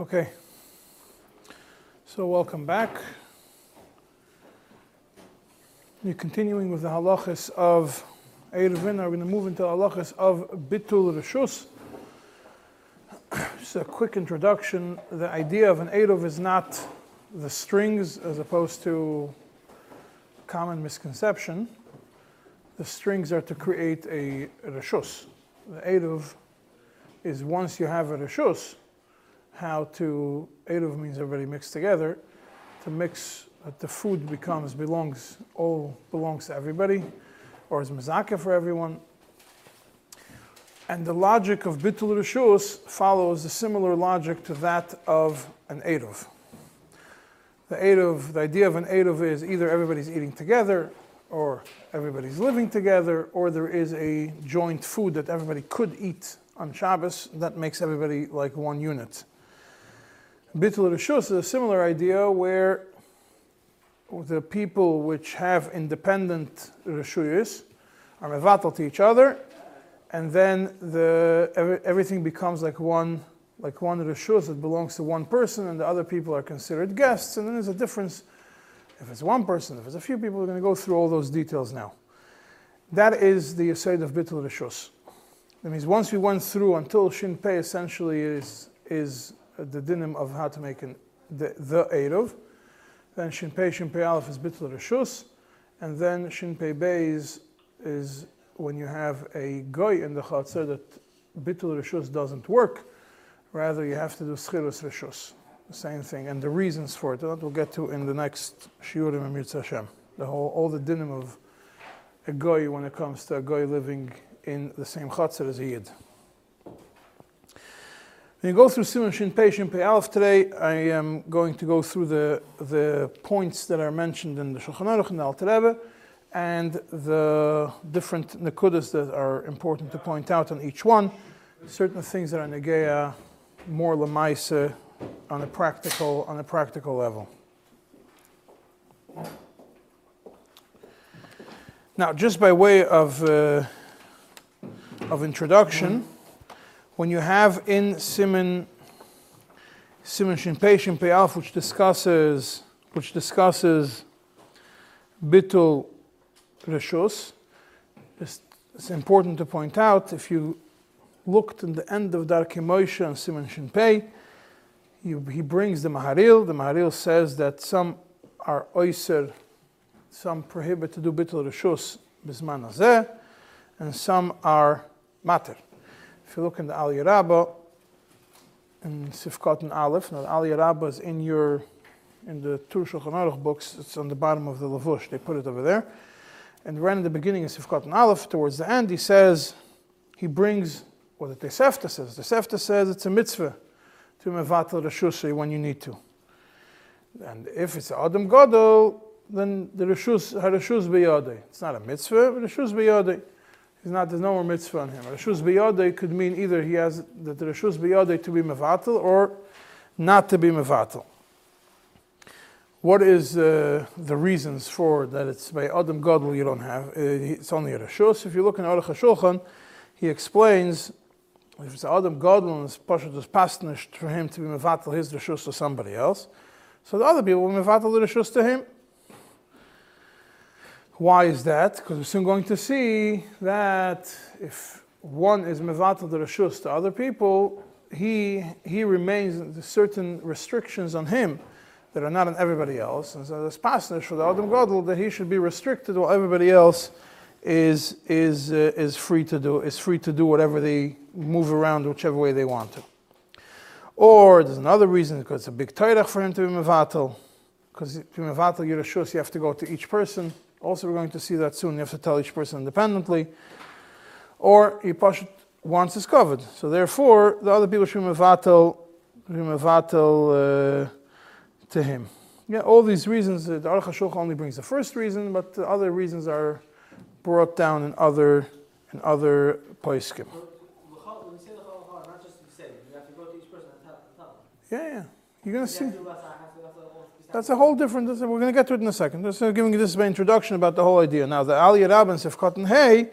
Okay. So welcome back. We're continuing with the halachas of Eruvin. We're going to move into the halachas of Bitul Rishus. Just a quick introduction. The idea of an Eruv is not the strings as opposed to common misconception. The strings are to create a Rishus. The Eruv is once you have a Rishus, how to, Eruv means everybody mixed together, to mix that the food becomes, belongs, all belongs to everybody, or is mezakeh for everyone. And the logic of Bitul Rishus follows a similar logic to that of an Eruv. The Eruv, the idea of an Eruv is either everybody's eating together, or everybody's living together, or there is a joint food that everybody could eat on Shabbos that makes everybody like one unit. Bitul Rishus is a similar idea where the people which have independent Rishuyas are mevatel to each other, and then the, every, everything becomes like one like one Rishus that belongs to one person, and the other people are considered guests, and then there's a difference if it's one person, if it's a few people, we're going to go through all those details now. That is the Yesod of Bitul Rishus. That means once we went through until Shin Pei essentially is, is the dinim of how to make an, the, the Eruv, then Shin Pei, Pei Aleph is Bitul Rishus, and then Shin Pei Beis is when you have a goy in the Chatzar that Bitul Rishus doesn't work, rather you have to do Schirus Rishus the same thing, and the reasons for it. That we'll get to in the next Shiurim and Mirza Hashem. The whole, all the dinim of a goy when it comes to a goy living in the same chatzar as a yid. When you go through Simon Shin Pei Shin Pei Aleph today, I am going to go through the, the points that are mentioned in the Shulchan Aruch and the Alter and the different nekudas that are important to point out on each one. Certain things that are negeya more lemaisa on a practical on a practical level. Now, just by way of uh, of introduction, when you have in Simon Simon Shinpei Shinpei Alf, which discusses which discusses Bitul Rishus, it's, important to point out if you looked in the end of Darkei Moshe and Simon Shinpei, he, he brings the Maharil. The Maharil says that some are oiser, some prohibit to do bitul rishus bisman and some are mater. If you look in the Al Yaraba, in Sifkat and Aleph, now the Al Yaraba is in your in the Tur Shulchan Aruch books. It's on the bottom of the Lavush. They put it over there. And right in the beginning of Sifkat and Aleph, towards the end, he says he brings what the Tosefta says. The Tosefta says it's a mitzvah to mevatel reshus when you need to. And if it's Adam Gadol, then the reshus hareshus biyadei. It's not a mitzvah, but reshus biyadei. He's not. There's no more mitzvah on him. Reshus biyadei could mean either he has the reshus biyadei to be mevatel or not to be mevatel. What is uh, the reasons for that? It's by Adam Gadol you don't have. Uh, it's only a reshus. If you look in Aruch HaShulchan, he explains if it's Adam Godel and it's Pasha just pastnished for him to be mevatel his reshus to somebody else, so the other people will mevatel the reshus to him. Why is that? Because we're soon going to see that if one is mevatel the reshus to other people, he he remains certain restrictions on him that are not on everybody else, and so there's pasnish for the Adam Godel that he should be restricted while everybody else is is uh, is free to do is free to do whatever they move around whichever way they want to. Or there's another reason because it's a big tayrach for him to be mevatel. Because to be mevatel Yerushalayim, you have to go to each person. Also, we're going to see that soon. You have to tell each person independently. Or he wants is covered. So therefore, the other people should be mevatel, mevatel uh, to him. Yeah, all these reasons. The Aruch HaShulchan only brings the first reason, but the other reasons are brought down in other in other poiskim. Yeah, yeah. You're going to see. That's a whole different. We're going to get to it in a second. Just uh, giving you this introduction about the whole idea. Now, the Ali Rab and Sifkat and Hey,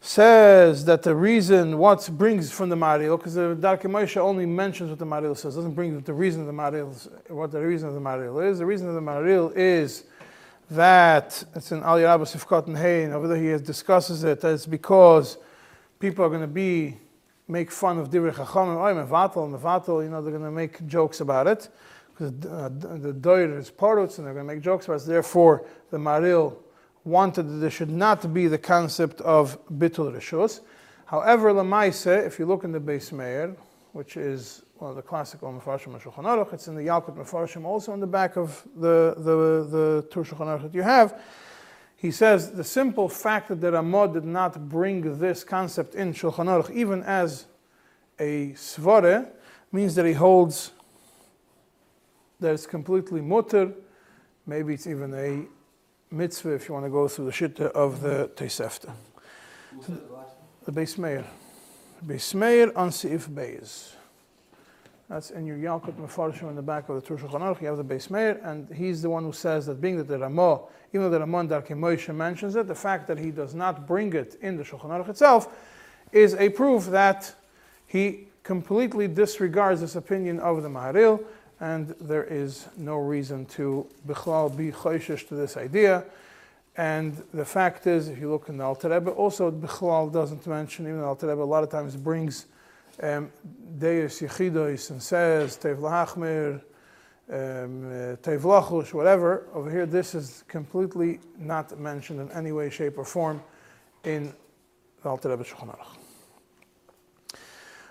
says that the reason what brings from the Maril, because the Darkei Moshe only mentions what the Maril says, doesn't bring the reason of the Maril, what the reason of the Maril is. The reason of the Maril is that it's in Ali Rabba Sifkot and Hain, over there he discusses it, that it's because people are going to be make fun of Divrei Chachamim, oh, Mevatel, Mevatel, you know, they're going to make jokes about it, uh, the Doir is Parutz, and they're going to make jokes about it. Therefore, the Maril wanted that there should not be the concept of Bitul Rishus. However, Lamaise, if you look in the Beis Meir, which is one of the classical Mefarshim of Shulchan Aruch, it's in the Yalkut Mefarshim, also on the back of the, the, the Tur Shulchan Aruch that you have, he says the simple fact that the Ramah did not bring this concept in Shulchan Aruch, even as a svare, means that he holds that it's completely mutter. Maybe it's even a mitzvah if you want to go through the shitta of the Tosefta. The Beis Meir. Beis Meir on Seif Beis. That's in your Yalkut Mefarshim in the back of the Tur. You have the Beis Meir, and he's the one who says that being that the Ramah, even though the Ramah Darkei Moshe mentions it, the fact that he does not bring it in the Shulchan Aruch itself is a proof that he completely disregards this opinion of the Maharil, and there is no reason to be choishish to this idea. And the fact is, if you look in the Alter Rebbe, also bichlal doesn't mention, even the Alter Rebbe a lot of times brings um, Yechidois and says Tev Lahachmir, um, Tev Lachush, whatever. Over here, this is completely not mentioned in any way, shape, or form in the Alter Rebbe Shulchan Aruch.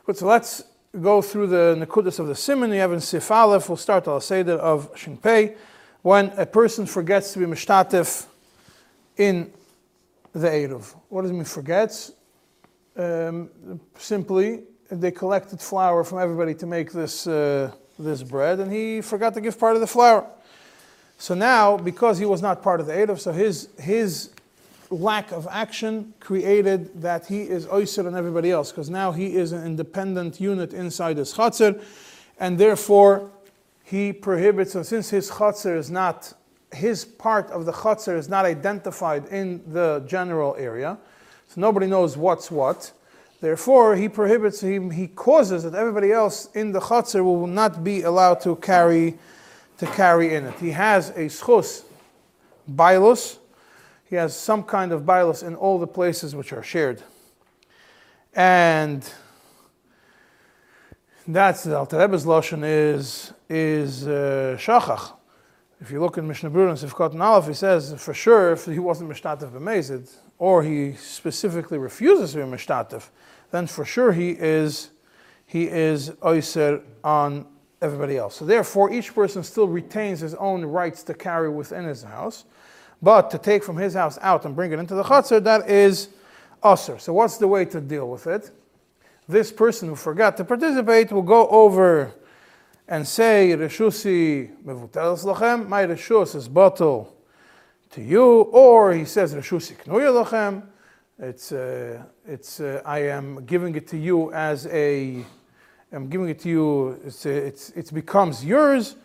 Good, so let's go through the Nakudas of the Simon. You have in Sif Aleph, we'll start Al Seder of Shinpei. When a person forgets to be Mishtatif in the Eruv. What does it mean forgets? Um, simply, they collected flour from everybody to make this, uh, this bread, and he forgot to give part of the flour. So now, because he was not part of the Eruv, so his, his lack of action created that he is oiser and everybody else, because now he is an independent unit inside his chatzir, and therefore he prohibits, and since his chatzir is not, his part of the chatzir is not identified in the general area, so nobody knows what's what, Therefore, he prohibits him, he causes that everybody else in the chutzner will not be allowed to carry, to carry in it. He has a schus, bailus, he has some kind of bailus in all the places which are shared. And that's the Alter Rebbe's Lashon is, is uh, shachach. If you look in Mishnah Berurah and Sifkot and Aleph, he says for sure if he wasn't Mishtatev b'mezid, or he specifically refuses to be Mishtatev, then for sure he is he is oiser on everybody else. So therefore, each person still retains his own rights to carry within his house, but to take from his house out and bring it into the chutzner, that is usher. So what's the way to deal with it? This person who forgot to participate will go over and say, Reshusi mevutelas lachem, my reshus is bottle to you, or he says, Reshusi knuya lachem, it's, uh, it's, uh, I am giving it to you as a, I'm giving it to you, it's, it's, it becomes yours.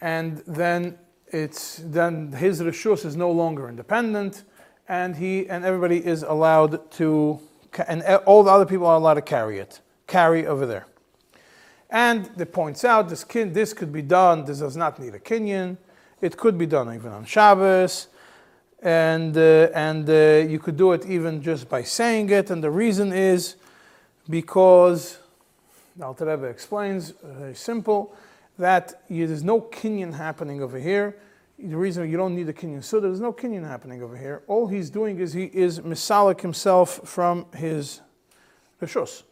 And then it's, then his reshus is no longer independent and he, and everybody is allowed to, and all the other people are allowed to carry it, carry over there. And it points out this, kin, this could be done, this does not need a kinyan. It could be done even on Shabbos and, uh, and uh, you could do it even just by saying it. And the reason is because, Alter Rebbe explains, uh, very simple, that you, there's no kinyan happening over here. The reason you don't need a kinyan so there's no kinyan happening over here. All he's doing is he is misalik himself from his reshus.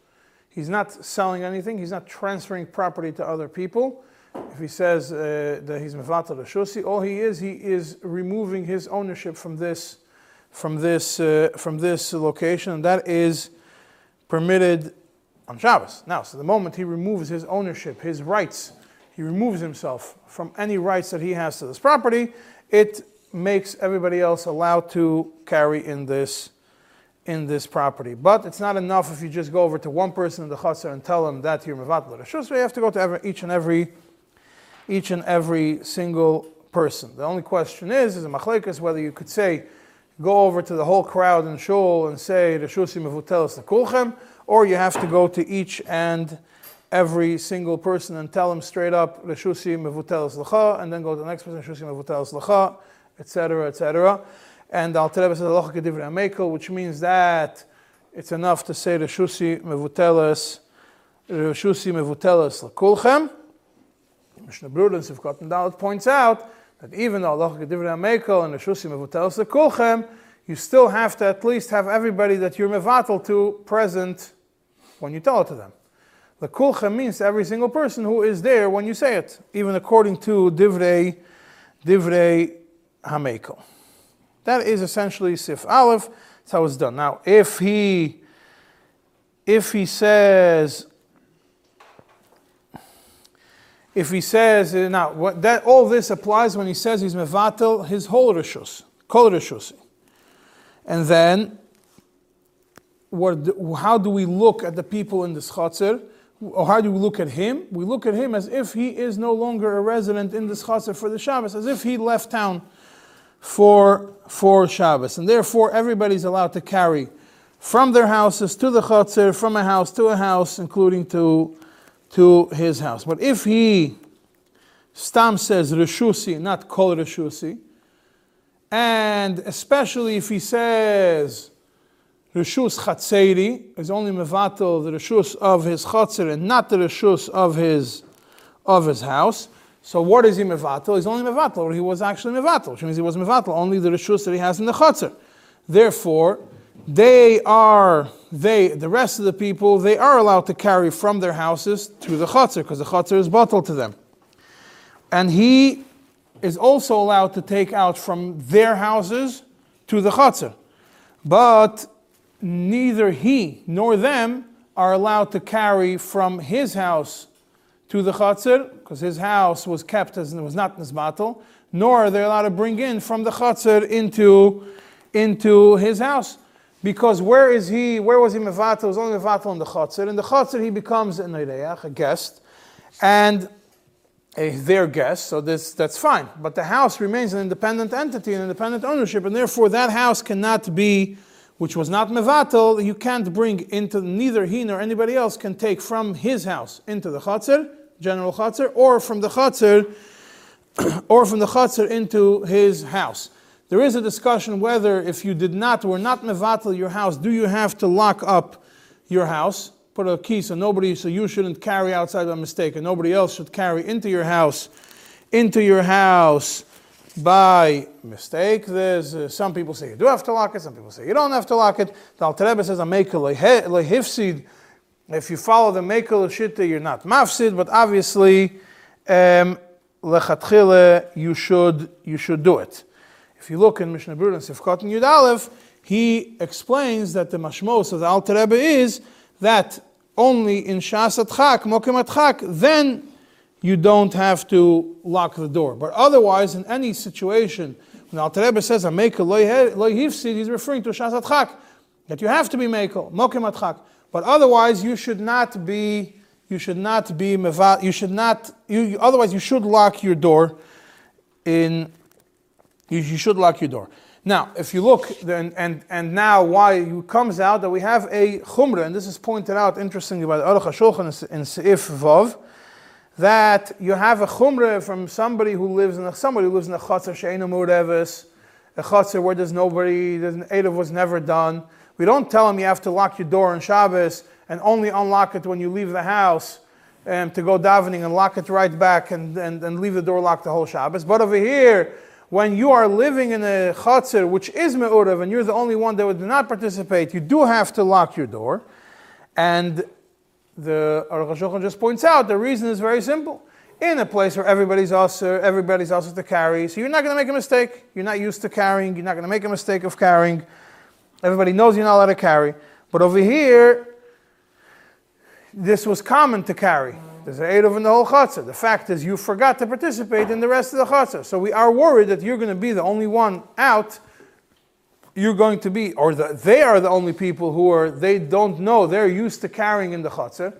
He's not selling anything. He's not transferring property to other people if he says uh, that he's mevatel reshusi, all he is, he is removing his ownership from this, from this, uh, from this location, and that is permitted on Shabbos. Now, so the moment he removes his ownership, his rights, he removes himself from any rights that he has to this property, it makes everybody else allowed to carry in this in this property. But it's not enough if you just go over to one person in the chutzner and tell him that you're mevatel reshus. You have to go to every, each and every each and every single person. The only question is, is a machlekes whether you could say, go over to the whole crowd in shul and say Reshusi Mevutelis Kulchem, or you have to go to each and every single person and tell them straight up Reshusi Mevutelis Lacha, and then go to the next person Reshusi Mevutelis Lacha, etc., etc. And Alter Rebbe says Halacha Kedivri Amekel, which means that it's enough to say Reshusi Mevutelis Reshusi Mevutelis Lakulchem. Mishnah Brura and Sivkot points out that even though Allah Kedivri Amekel and Reshusi Mevutelis Lakulchem, you still have to at least have everybody that you're mevatel to present when you tell it to them. The kulcha means every single person who is there when you say it, even according to divrei, divrei hamekel. That is essentially sif aleph. That's how it's done. Now, if he, if he says, if he says uh, now what, that all this applies when he says he's mevatel his whole rishus, kol rishusi, and then what, how do we look at the people in this chatzir? Or how do we look at him? We look at him as if he is no longer a resident in this chassid for the Shabbos, as if he left town for, for Shabbos. And therefore, everybody's allowed to carry from their houses to the chatzir, from a house to a house, including to, to his house. But if he stam says reshusi, not kol reshusi, and especially if he says Rishus Chatzeri is only mevatel the Rishus of his Chatzer and not the Rishus of his of his house. So what is he mevatel? He's only mevatel, or he was actually mevatel, which means he was mevatel only the Rishus that he has in the Chatzer. Therefore, they are they the rest of the people they are allowed to carry from their houses to the Chatzer because the Chatzer is bottled to them, and he is also allowed to take out from their houses to the Chatzer. But neither he nor them are allowed to carry from his house to the chatzir, because his house was kept as it was not nisbatel, nor are they allowed to bring in from the chatzir into, into his house. Because where is he, where was he mevatel? It was only mevatel in the chatzir. In the chatzir he becomes an a guest, and a, their guest, so this, that's fine. But the house remains an independent entity, an independent ownership, and therefore that house cannot be which was not mevatel, you can't bring into neither he nor anybody else can take from his house into the chatzir, general chatzir, or from the chatzir, or from the chatzir into his house. There is a discussion whether if you did not, were not mevatel your house, do you have to lock up your house, put a key so nobody, so you shouldn't carry outside by mistake, and nobody else should carry into your house, into your house by mistake. There's uh, some people say you do have to lock it, some people say you don't have to lock it. The Alter Rebbe says a lehifsid. If you follow the mekel shitta, you're not mafsid, but obviously um, you should you should do it. If you look in Mishnah Berurah and Sifkot and Yud Aleph, he explains that the mashmos of the Alter Rebbe is that only in Shas Atchak, Mokim Atchak, then you don't have to lock the door. But otherwise, in any situation, when Al Rebbe says, a hifsid, he's referring to Shasat Chak, that you have to be mekel, mokim atchak. But otherwise, you should not be, you should not be you should not, you, otherwise you should lock your door in, you, you should lock your door. Now, if you look, then, and, and now why it comes out that we have a chumrah, and this is pointed out interestingly by the Aruch HaShulchan in Seif Vav, that you have a chumrah from somebody who lives in a, somebody who lives in a chatzar she'enu a chatzar where there's nobody, there's an Eid was never done. We don't tell him you have to lock your door on Shabbos and only unlock it when you leave the house and um, to go davening and lock it right back and, and, and leave the door locked the whole Shabbos. But over here, when you are living in a chatzar which is me'urev and you're the only one that would not participate, you do have to lock your door. And the Aruch just points out the reason is very simple. In a place where everybody's also everybody's also to carry, so you're not going to make a mistake. You're not used to carrying. You're not going to make a mistake of carrying. Everybody knows you're not allowed to carry. But over here, this was common to carry. There's an eight of in the whole chutzah. The fact is, you forgot to participate in the rest of the chutzah. So we are worried that you're going to be the only one out you're going to be, or the, they are the only people who are, they don't know, they're used to carrying in the chutzah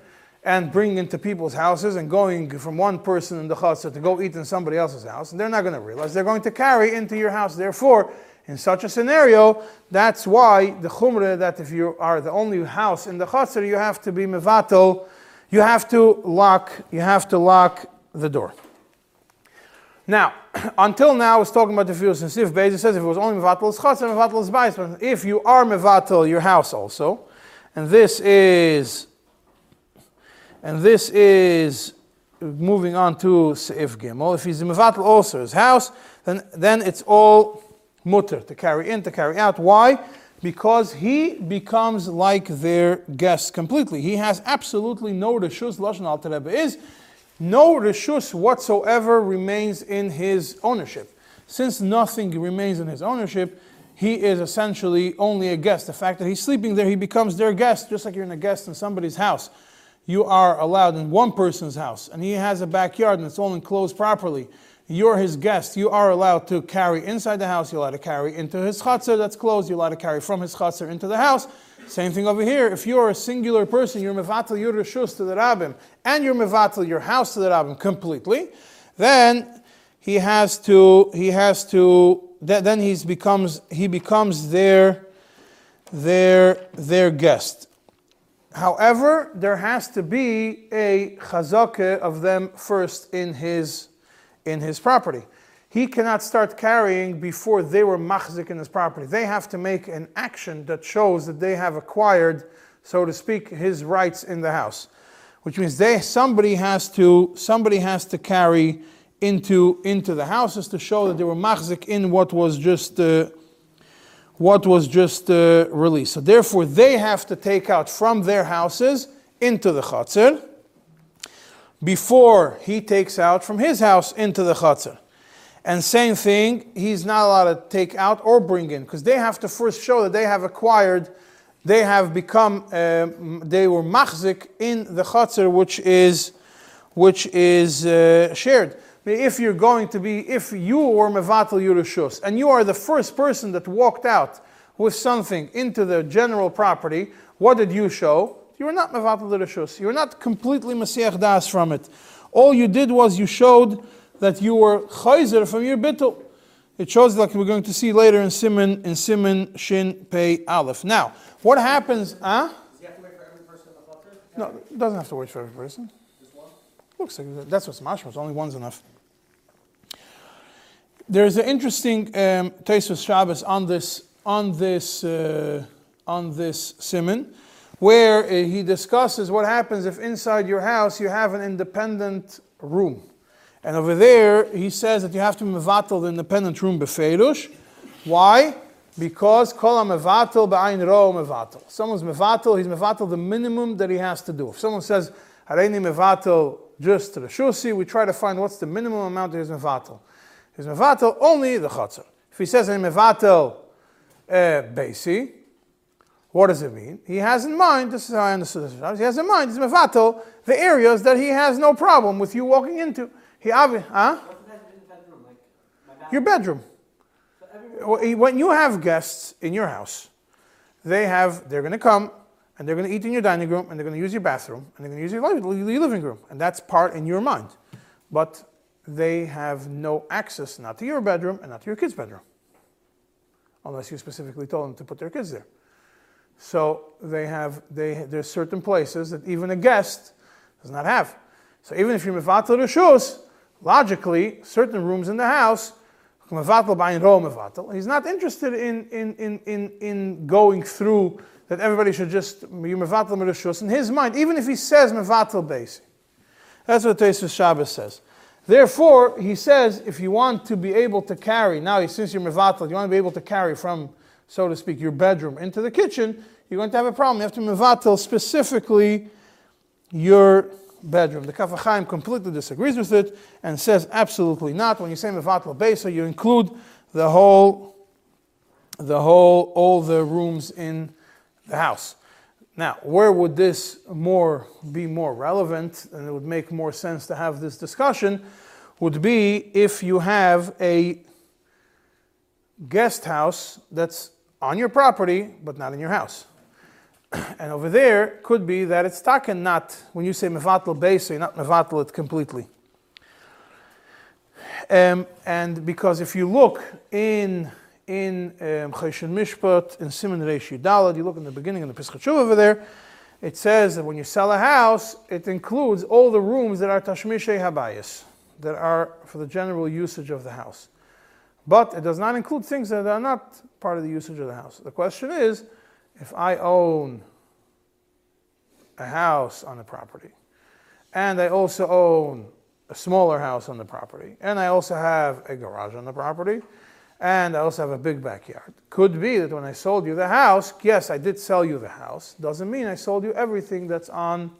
and bringing into people's houses and going from one person in the chutzah to go eat in somebody else's house, and they're not going to realize they're going to carry into your house. Therefore, in such a scenario, that's why the chumrah that if you are the only house in the chatzar, you have to be mevatel, you have to lock, you have to lock the door. Now, until now, I was talking about the fields and Sif Beis. It says if it was only mevatel is chatzar, mevatel is bais. But if you are mevatel your house also, and this is, and this is moving on to Seif Gimel. If he's mevatel also his house, then then it's all mutter to carry in, to carry out. Why? Because he becomes like their guest completely. He has absolutely no reshus. Lashon Al is no reshus whatsoever remains in his ownership. Since nothing remains in his ownership, he is essentially only a guest. The fact that he's sleeping there, he becomes their guest, just like you're in a guest in somebody's house. You are allowed in one person's house, and he has a backyard and it's all enclosed properly you're his guest, you are allowed to carry inside the house, you're allowed to carry into his chutzner that's closed, you're allowed to carry from his chutzner into the house. Same thing over here. If you're a singular person, you're mevatel your reshus to the rabbim, and you're mevatel your house to the rabbim completely, then he has to, he has to, then he's becomes, he becomes their, their, their guest. However, there has to be a chazakah of them first in his in his property. He cannot start carrying before they were machzik in his property. They have to make an action that shows that they have acquired, so to speak, his rights in the house. Which means they somebody has to somebody has to carry into into the houses to show that they were machzik in what was just uh, what was just uh, released. So therefore, they have to take out from their houses into the chatzir before he takes out from his house into the chatzar. And same thing, he's not allowed to take out or bring in, because they have to first show that they have acquired, they have become, uh, they were machzik in the chatzar, which is, which is uh, shared. If you're going to be, if you were mevatel yurushus, and you are the first person that walked out with something into the general property, what did you show? You were not mevatel the reshus. You were not completely masiach das from it. All you did was you showed that you were chayzer from your bittul. It shows like we're going to see later in Simon in Simon Shin Pei Aleph. Now, what happens? Huh? No, it doesn't have to wait for every person. Just one? Looks like that's what's mashmas. Only one's enough. There's an interesting um, Tesos Shabbos on this on this uh, on this simon where uh, he discusses what happens if inside your house you have an independent room. And over there, he says that you have to mevatel the independent room befeirush. Why? Because kol mevatel ba'ayin ro mevatel. Someone's mevatel, he's mevatel the minimum that he has to do. If someone says, hareini mevatel just to the shusi, we try to find what's the minimum amount of his mevatel. His mevatel only the chatzar. If he says, mevatel uh, basi, what does it mean? He has in mind, this is how I understood this, he has in mind, he's mevatel, the areas that he has no problem with you walking into. He obvi- huh? Your bedroom. When you have guests in your house, they have, they're going to come and they're going to eat in your dining room and they're going to use your bathroom and they're going to use your living room. And that's part in your mind. But they have no access, not to your bedroom and not to your kids' bedroom. Unless you specifically told them to put their kids there. So they have, they, there's certain places that even a guest does not have. So even if you're mevatel reshus, logically, certain rooms in the house, he's not interested in, in, in, in, in going through that everybody should just. In his mind, even if he says mevatel basi. That's what Tesis Shabbos says. Therefore, he says, if you want to be able to carry, now since you're mevatel, you want to be able to carry from so to speak, your bedroom into the kitchen, you're going to have a problem. You have to mevatel specifically your bedroom. The Kaf HaChaim completely disagrees with it and says absolutely not. When you say mevatel besa, you include the whole, the whole, all the rooms in the house. Now, where would this more be more relevant and it would make more sense to have this discussion would be if you have a guest house that's on your property, but not in your house. and over there could be that it's taken not, when you say mevatel base, you're not mevatel it completely. Um, and because if you look in, in um, Choshen Mishpat, in Simon Reish Yudalad, you look in the beginning of the Pesach over there, it says that when you sell a house, it includes all the rooms that are Tashmishay Habayis, that are for the general usage of the house. But it does not include things that are not part of the usage of the house. The question is, if I own a house on the property, and I also own a smaller house on the property, and I also have a garage on the property, and I also have a big backyard. Could be that when I sold you the house, yes, I did sell you the house. Doesn't mean I sold you everything that's on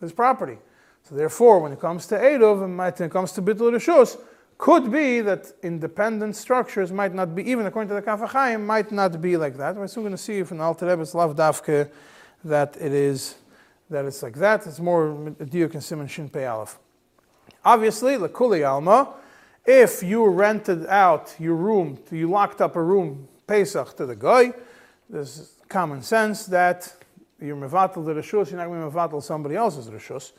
this property. So therefore, when it comes to Eidov and when it comes to Bittul Rishus, could be that independent structures might not be, even according to the Kaf HaChaim, might not be like that. We're soon going to see from the Alter Rebbe's Lav Davke that it is, that it's like that. It's more Diuk and Simon Shin Pei Aleph. Obviously, Lakuli Alma, if you rented out your room, you locked up a room, Pesach, to the guy, there's common sense that you're mevatel the rishus, you're not going to mevatel somebody else's rishus.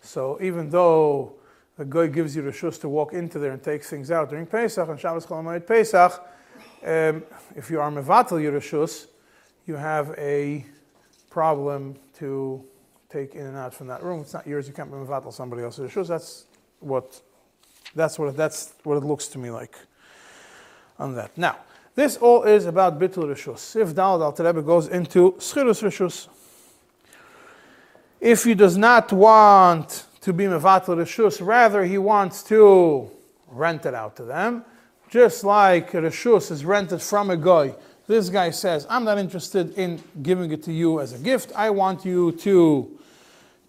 So even though the guy gives you rishus to walk into there and take things out during Pesach and Shabbos Chol Pesach, um, if you are mevatel your rishus, you have a problem to take in and out from that room. It's not yours. You can't be mevatel somebody else's rishus. That's what that's what that's what it looks to me like on that. Now, this all is about bitul rishus. If Dalad Al Rebbe goes into schirus rishus, if he does not want to be mevatel rishus, rather he wants to rent it out to them, just like rishus is rented from a guy. This guy says, "I'm not interested in giving it to you as a gift. I want you to."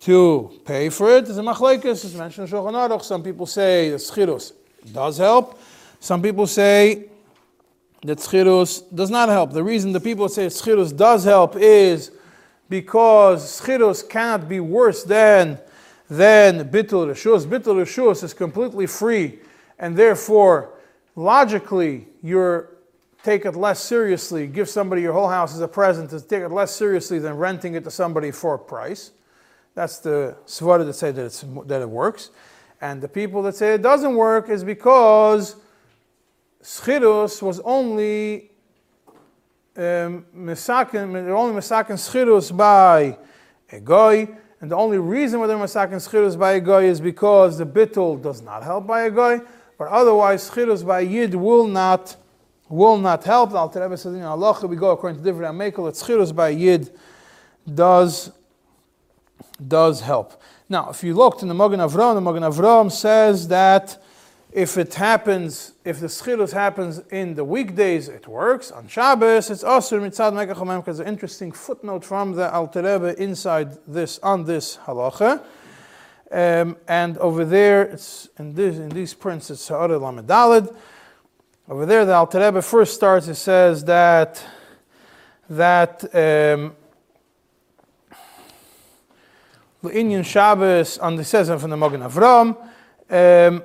to pay for it. There's a machlekes, it's mentioned in Shulchan Aruch. Some people say that schirus does help. Some people say that schirus does not help. The reason the people say schirus does help is because schirus cannot be worse than than bitul reshus. Bitul reshus is completely free, and therefore, logically, you're take it less seriously. Give somebody your whole house as a present to take it less seriously than renting it to somebody for a price. That's the svara that say that, it's, that it works. And the people that say it doesn't work is because schirus was only um, only misakin schirus by a goy, and the only reason why they're misakin schirus by a goy is because the bittul does not help by a goy, but otherwise schirus by a yid will not will not help. The Alter Rebbe says in Allah we go according to different Amekel that schirus by a yid does does help. Now, if you looked in the Magen Avram, the Magen Avram says that if it happens, if the schilus happens in the weekdays, it works. On Shabbos, it's also mitzad mekachomem because an interesting footnote from the Alter Rebbe inside this on this halacha. Um, and over there, it's in, this, in these prints, it's Ha'ara Lamedalid. Over there, the Alter Rebbe first starts. It says that that um, Inyan Shabbos on the says from the Magen Avram, um,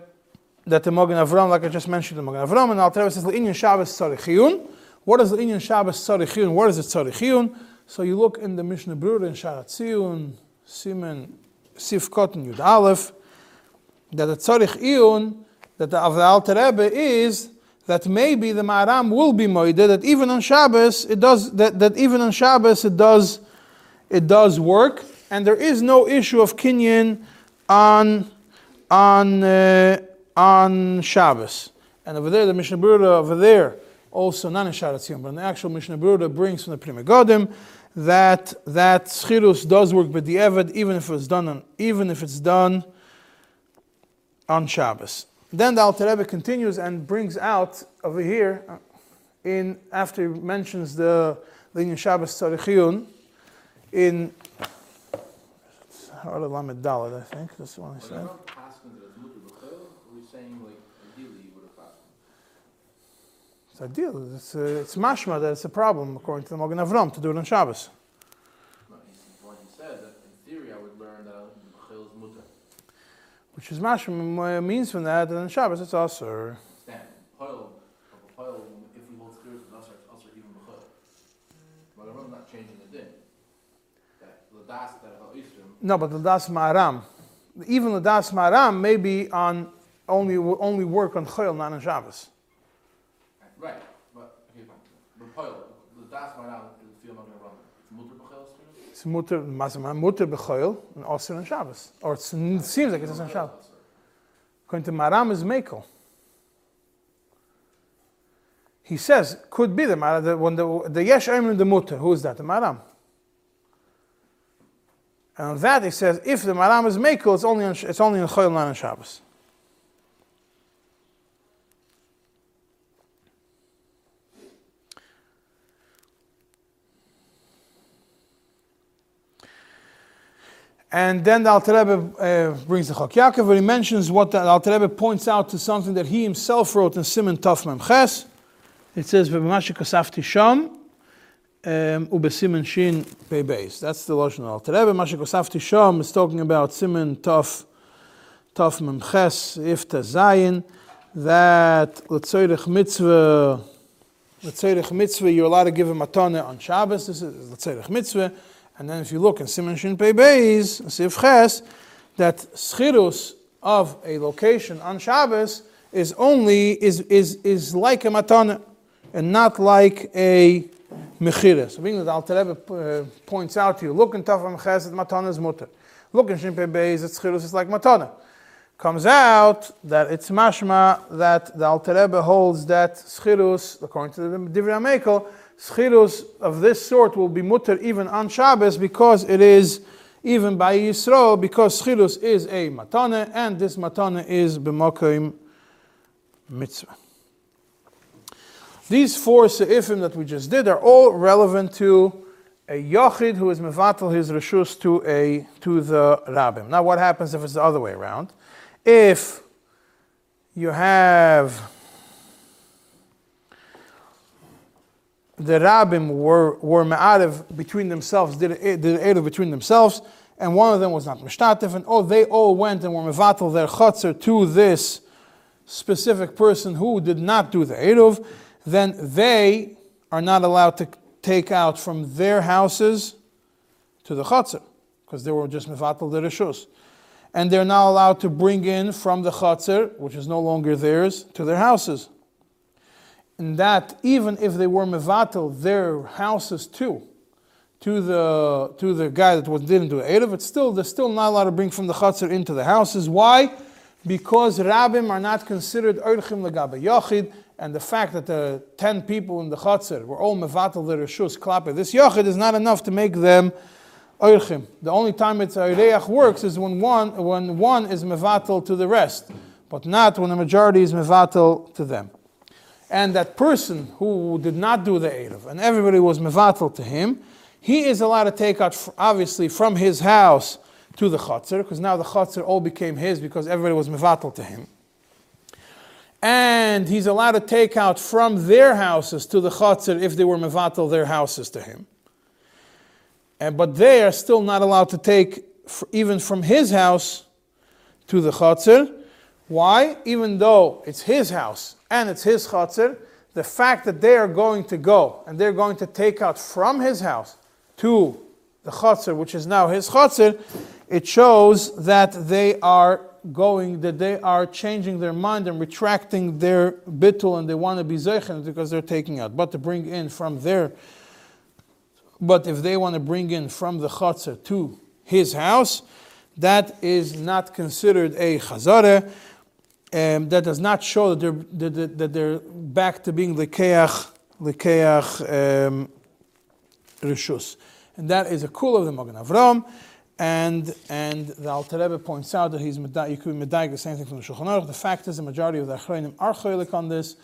that the Magen Avram, like I just mentioned, the Magen Avram, and Alter says Inyan Shabbos Tzarichiyun. What is the Inyan Shabbos Tzarichiyun? What is it Tzarichiyun? So you look in the Mishnah Brura in Sharat Tziyun, Simen, Sifkot, and Yud Aleph, that the Tzarich that the, of the Alter Rebbe is that maybe the Maram will be moide, that even on Shabbos, it does, that, that even on Shabbos it does, it does work, and there is no issue of kinyan on on uh, on Shabbos. And over there, the Mishnah Berurah over there, also not in Sharat but in the actual Mishnah Berurah brings from the Pri Megadim that that schirus does work but the Eved, even if it's done on even if it's done on Shabbos. Then the Alter Rebbe continues and brings out over here uh, in after he mentions the Linyan Shabbos Tzarichiyun in Lamed Dalad, I think. That's the one I said. It's ideal. It's, uh, it's mashma that it's a problem, according to the Magen Avram, to do it on Shabbos. Which is mashma means from that, and on Shabbos it's also. No, but the das ma'aram, even the das ma'aram may be on only only work on chayil, not on Shabbos. Right, but It's mutter, mutter b'choil, and also on Shabbos. Or it seems like it's on Shabbos. According to Maram is Mekel. He says, could be the Maram, the, when the, the Yesh Eimer the mutter, who is that? The Maram. And on that he says, if the Maram is Mekel, it's only on, it's only on Choil, not on Shabbos. And then the Alter Rebbe uh, brings the Chok Yaakov, where he mentions what the Alter Rebbe points out to something that he himself wrote in Simon Tov Mem Ches. It says, "V'b'mashe kasafti sham um, u'besimen shin beis." That's the lashon Alter Rebbe. Mashe kasafti sham is talking about Simon Tov Tov Mem Ches Ifta Zayin. That letzoyrich mitzvah, letzoyrich mitzvah, you're allowed to give a matana on Shabbos. This is letzoyrich mitzvah. And then if you look in Simon Shin Pei Beis, Sif Ches, that schirus of a location on Shabbos is only, is, is, is like a matana and not like a mechira. So being that Al Rebbe uh, points out to you, look in Tafam Ches, matana is mutter. Look in Shin Pei Beis, that schirus is like matana. Comes out that it's mashma that the Alter Rebbe holds that schirus, according to the Divrei schirus of this sort will be mutter even on Shabbos because it is even by Yisrael, because schirus is a matana, and this matana is b'mokim mitzvah. These four seifim that we just did are all relevant to a yochid who is mevatel his reshus to a to the rabbim. Now, what happens if it's the other way around? If you have the rabbim were, were ma'ariv between themselves, did, did Erev between themselves, and one of them was not mishtatif, and oh, they all went and were mevatel their chutzner to this specific person who did not do the Erev, then they are not allowed to take out from their houses to the chutzner, because they were just mevatel the reshus. And they're not allowed to bring in from the chutzner, which is no longer theirs, to their houses and that even if they were mevatel their houses too, to the to the guy that was didn't do it's still they're still not allowed to bring from the chutzner into the houses. Why? Because rabbim are not considered erchim legabe yachid, and the fact that the ten people in the chutzner were all mevatel their reshus klape, this yachid is not enough to make them. The only time it's a works is when one when one is mevatel to the rest, but not when the majority is mevatel to them and that person who did not do the Erev, and everybody was mevatel to him, he is allowed to take out, obviously, from his house to the Chatzar, because now the Chatzar all became his because everybody was mevatel to him. And he's allowed to take out from their houses to the Chatzar if they were mevatel their houses to him. And, but they are still not allowed to take even from his house to the Chatzar. Why? Even though it's his house and it's his chatzir, the fact that they are going to go and they're going to take out from his house to the chatzir, which is now his chatzir, it shows that they are going, that they are changing their mind and retracting their bittul and they want to be zeichen because they're taking out. But to bring in from their, but if they want to bring in from the chatzir to his house, that is not considered a chazareh um, that does not show that they're, that, that they're back to being lekeach, lekeach um, rishus. And that is a kul of the Magen Avram. And, and the Alter points out that he's you could be the same thing from the Shulchan Aruch. The fact is the majority of the Achronim are cholik on this,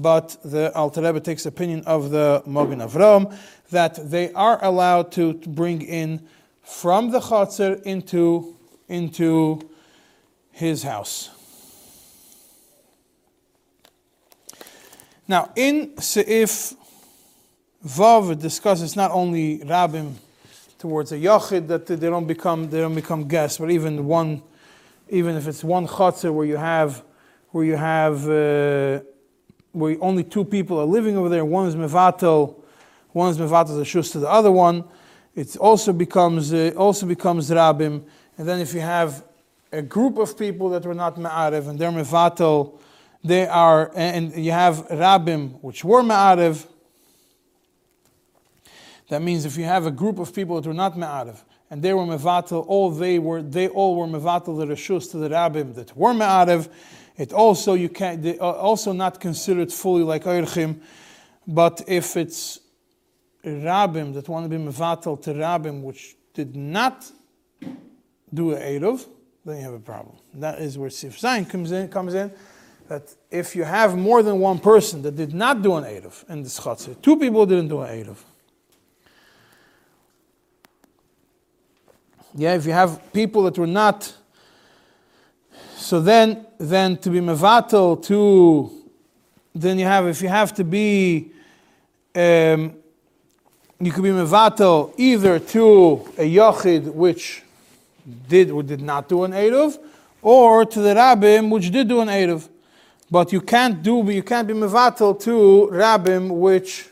but the Alter takes the opinion of the Magen Avram that they are allowed to, to bring in from the Chatzar into, into his house. Now, in Seif Vav, discusses not only Rabbim towards a Yachid that they don't become they don't become guests, but even one, even if it's one Chatzah where you have where you have uh, where only two people are living over there, one is Mevatel, one is Mevatel Shus to the other one, it also becomes uh, also becomes Rabbim, and then if you have a group of people that were not Ma'arev and they're Mevatel they are, and you have Rabbim, which were Ma'arev, That means if you have a group of people that were not me'arev, and they were mevatel, all they were, they all were mevatel the reshus to the rabbim that were me'arev. It also you can they also not considered fully like oirchim, but if it's rabbim that want to be mevatel to rabbim which did not do a eruv, then you have a problem. That is where Sif Zayin comes in, comes in, that if you have more than one person that did not do an eruv in the chatzir, two people didn't do an eruv. Yeah, if you have people that were not, so then, then to be mevatel to, then you have, if you have to be, um, you could be mevatel either to a yochid which did or did not do an eruv, or to the rabbim which did do an eruv. But you can't do, you can't be mevatel to rabbim which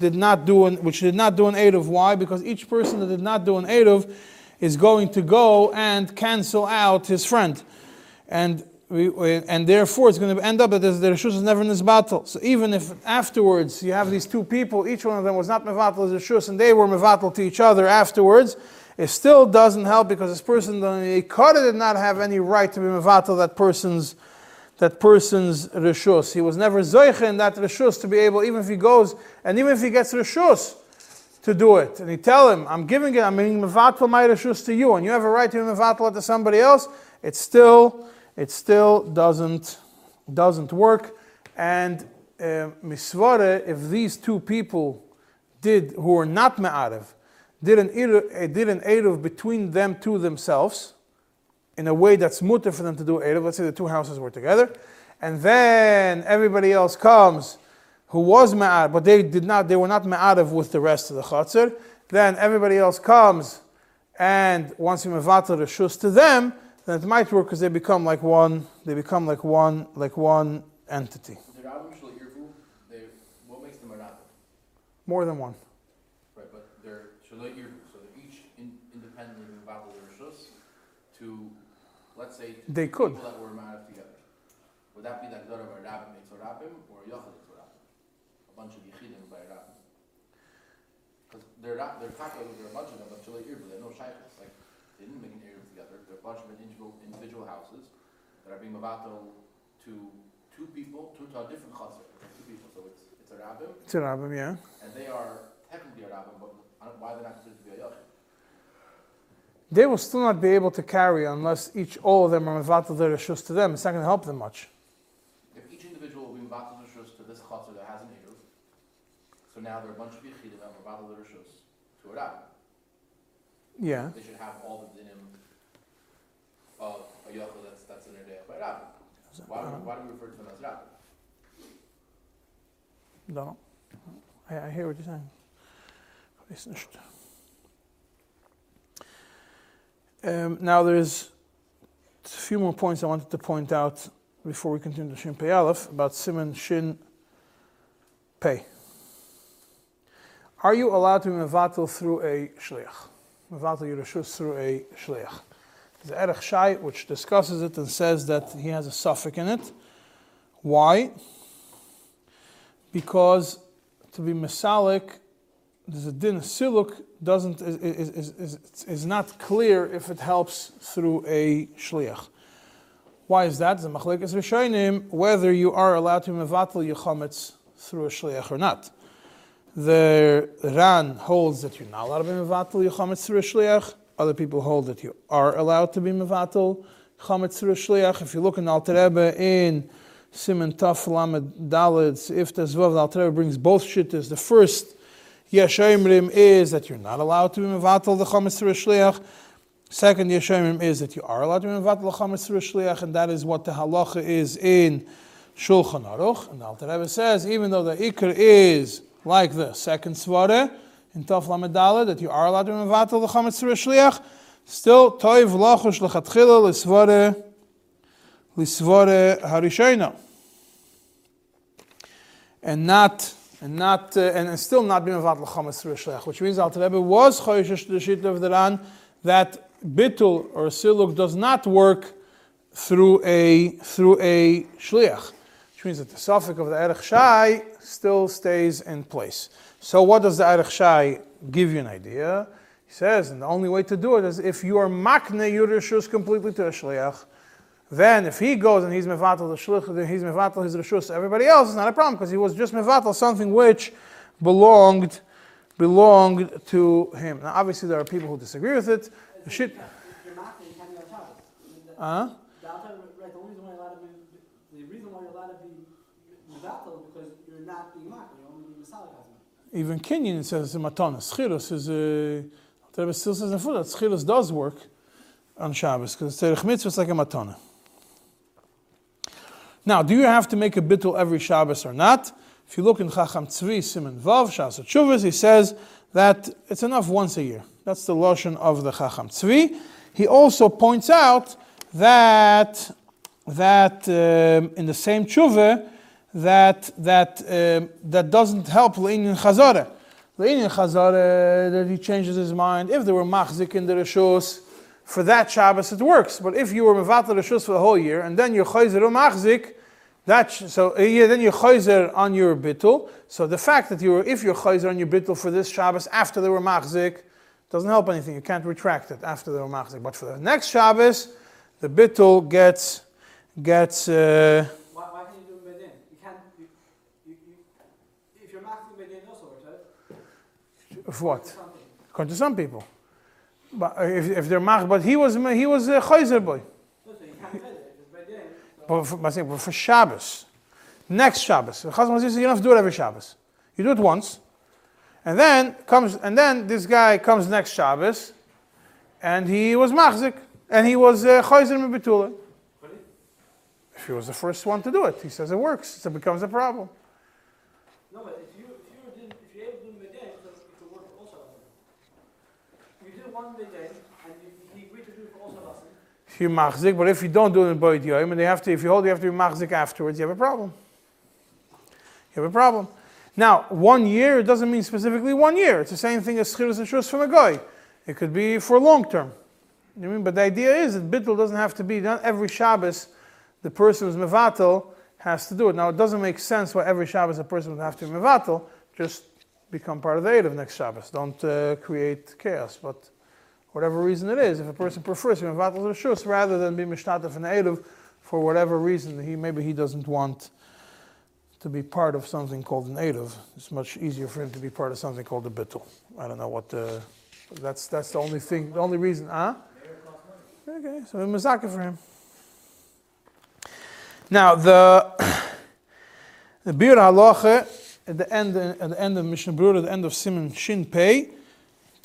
did not do an, which did not do an eruv. Why? Because each person that did not do an eruv is going to go and cancel out his friend, and we, and therefore it's going to end up that the reshus is never in this battle. So even if afterwards you have these two people, each one of them was not mevatel as reshus, and they were mevatel to each other afterwards, it still doesn't help because this person the did not have any right to be mevatel that person's that person's reshus. He was never zoiche in that reshus to be able, even if he goes and even if he gets reshus to do it, and he tell him, "I'm giving it, I'm making mevatel my reshus to you, and you have a right to be mevatel it to somebody else," it still it still doesn't doesn't work. And uh, if these two people did who were not me'arev, did an eruv, did an between them two themselves in a way that's mutter for them to do eruv. Let's say the two houses were together, and then everybody else comes who was ma'arev, but they did not, they were not ma'arev with the rest of the chatzir. Then everybody else comes and wants to mevatel the shus to them. Then it might work because they become like one. They become like one, like one entity. The rabbim shel irvu, they what makes them a rabbim? More than one. Right, but they're shel irvu, so they're each in, independently mevatel their rishus to, let's say, They could. people that were married together. Would that be that daughter of a rabbim makes a rabbim or a yochid makes a rabbim? A bunch of yichidim by rabbim. Because they're not, they're taka, there are a bunch of them, but shel irvu, they're no shaykhs. Like they didn't make an eruv together. They're a bunch of individual individual houses that are being mevatel to two people, two to a different chaser, two people. So it's it's a rabbim. It's a rabbim, yeah. And they are technically a rabbin, but uh, why they're not considered to be a yachid? They will still not be able to carry unless each, all of them are mevatel their reshus to them. It's not going to help them much. If each individual will be mevatel rishus to this chaser that has an eruv, so now there are a bunch of yichidim that mevatel rishus to a rabbin. Yeah. They should have all the dinim of a yachid that's that's in their day by a rabbin. Why do, we- why do we refer to them as rabbin? Don't. I, I hear what you're saying. Um, now there's a few more points I wanted to point out before we continue to Shin Pei Aleph about Simon Shin Pei. Are you allowed to be mevatel through a shliach? Mevatel Yerushus through a shliach. There's Erech Shai which discusses it and says that he has a suffix in it. Why? because to be mesalik, a din siluk doesn't is, is, is, is, not clear if it helps through a shliach. Why is that? The machlekes rishonim whether you are allowed to mevatel yechametz through a shliach or not. The Ran holds that you're not allowed to be mevatel yechametz through a shliach. Other people hold that you are allowed to be mevatel yechametz through a shliach. If you look in Alter Rebbe in Simon Taf Lamed Dalet, if the Zvav the Alter Rebbe brings both shittas. The first Yeshayimrim is that you're not allowed to be mevatel the chametz through a. Second Yeshayimrim is that you are allowed to be mevatel the chametz through a and that is what the halacha is in Shulchan Aruch. And Alter Rebbe says, even though the ikr is like the second svara in Taf Lamed that you are allowed to be mevatel the chametz through a still toiv lachush lechatchila l'svara lisvore harishayna, and not and not uh, and, and still not be through a shliach, which means Alter Rebbe was choishish to the shit of the Ran that bitul or siluk does not work through a through a shliach, which means that the suffix of the erech shai still stays in place. So what does the erech shai give you an idea. He says, and the only way to do it is if you are makne your completely to a shliach, then if he goes and he's mevatel the shliach, then he's mevatel his reshus. Everybody else is not a problem because he was just mevatel something which belonged belonged to him. Now, obviously, there are people who disagree with it. The shit. You're not going to have Shabbos. Uh, The Alter, right, the reason why you're allowed to the reason why you're allowed to be Mevatel is because you're not being Makar, you're only being Masalik even Kenyan says in Matana. Schilus is a. The Rebbe still says in foot that does work on Shabbos because Tzerich Mitzvah is like a Matana. Now, do you have to make a bittul every Shabbos or not? If you look in Chacham Tzvi, Simon Vav, Shas he says that it's enough once a year. That's the lotion of the Chacham Tzvi. He also points out that that um, in the same tshuva that that um, that doesn't help leinin chazara. Leinin chazara that he changes his mind. If there were machzik in the rishos for that Shabbos, it works. But if you were mevatel rishos for the whole year and then you're chayzer machzik, that so uh, yeah, then you're chayzer on your bittul. So the fact that you were if you're chayzer on your bittul for this Shabbos after they were machzik doesn't help anything. You can't retract it after they were machzik. But for the next Shabbos, the bittul gets gets. Uh, Why, why can't you do it by? You can't, you, you, you, if you're by then also right? of what? According to some people. But if, if they're mach, but he was he was a chayzer boy. Listen, you can't say that, because by then, so But for, Shabbos, next Shabbos, the Chazal says you don't have to do it every Shabbos. You do it once, and then comes and then this guy comes next Shabbos, and he was machzik, and he was uh, chayzer. But If he was the first one to do it, he says it works, so it becomes a problem. No, but if you, if you did, if you're able to do it then, it work also. You did one by then, and you, he agreed to do it for also lesson. If you machzik, but if you don't do it in Boyd Yoim, and they have to, if you hold, you have to be machzik afterwards, you have a problem. You have a problem. Now, one year, doesn't mean specifically one year. It's the same thing as Schirus and Shus from a guy. It could be for long term. You know I mean? But the idea is that Bittul doesn't have to be, not every Shabbos, the person who's Mevatel has to do it. Now, it doesn't make sense why every Shabbos a person would have to be Mevatel, just become part of the Eid of next Shabbos. Don't uh, create chaos. But whatever reason it is, if a person prefers the Shus rather than be Mishtatef in Eid for whatever reason, he maybe he doesn't want to be part of something called an Eid It's much easier for him to be part of something called a Bittul. I don't know what the, that's, that's the only thing, the only reason, huh? Okay, so a mazaka for him. Now the the Biur Halacha at the end at the end of Mishnah Berurah, at the end of Simon Shin Pei,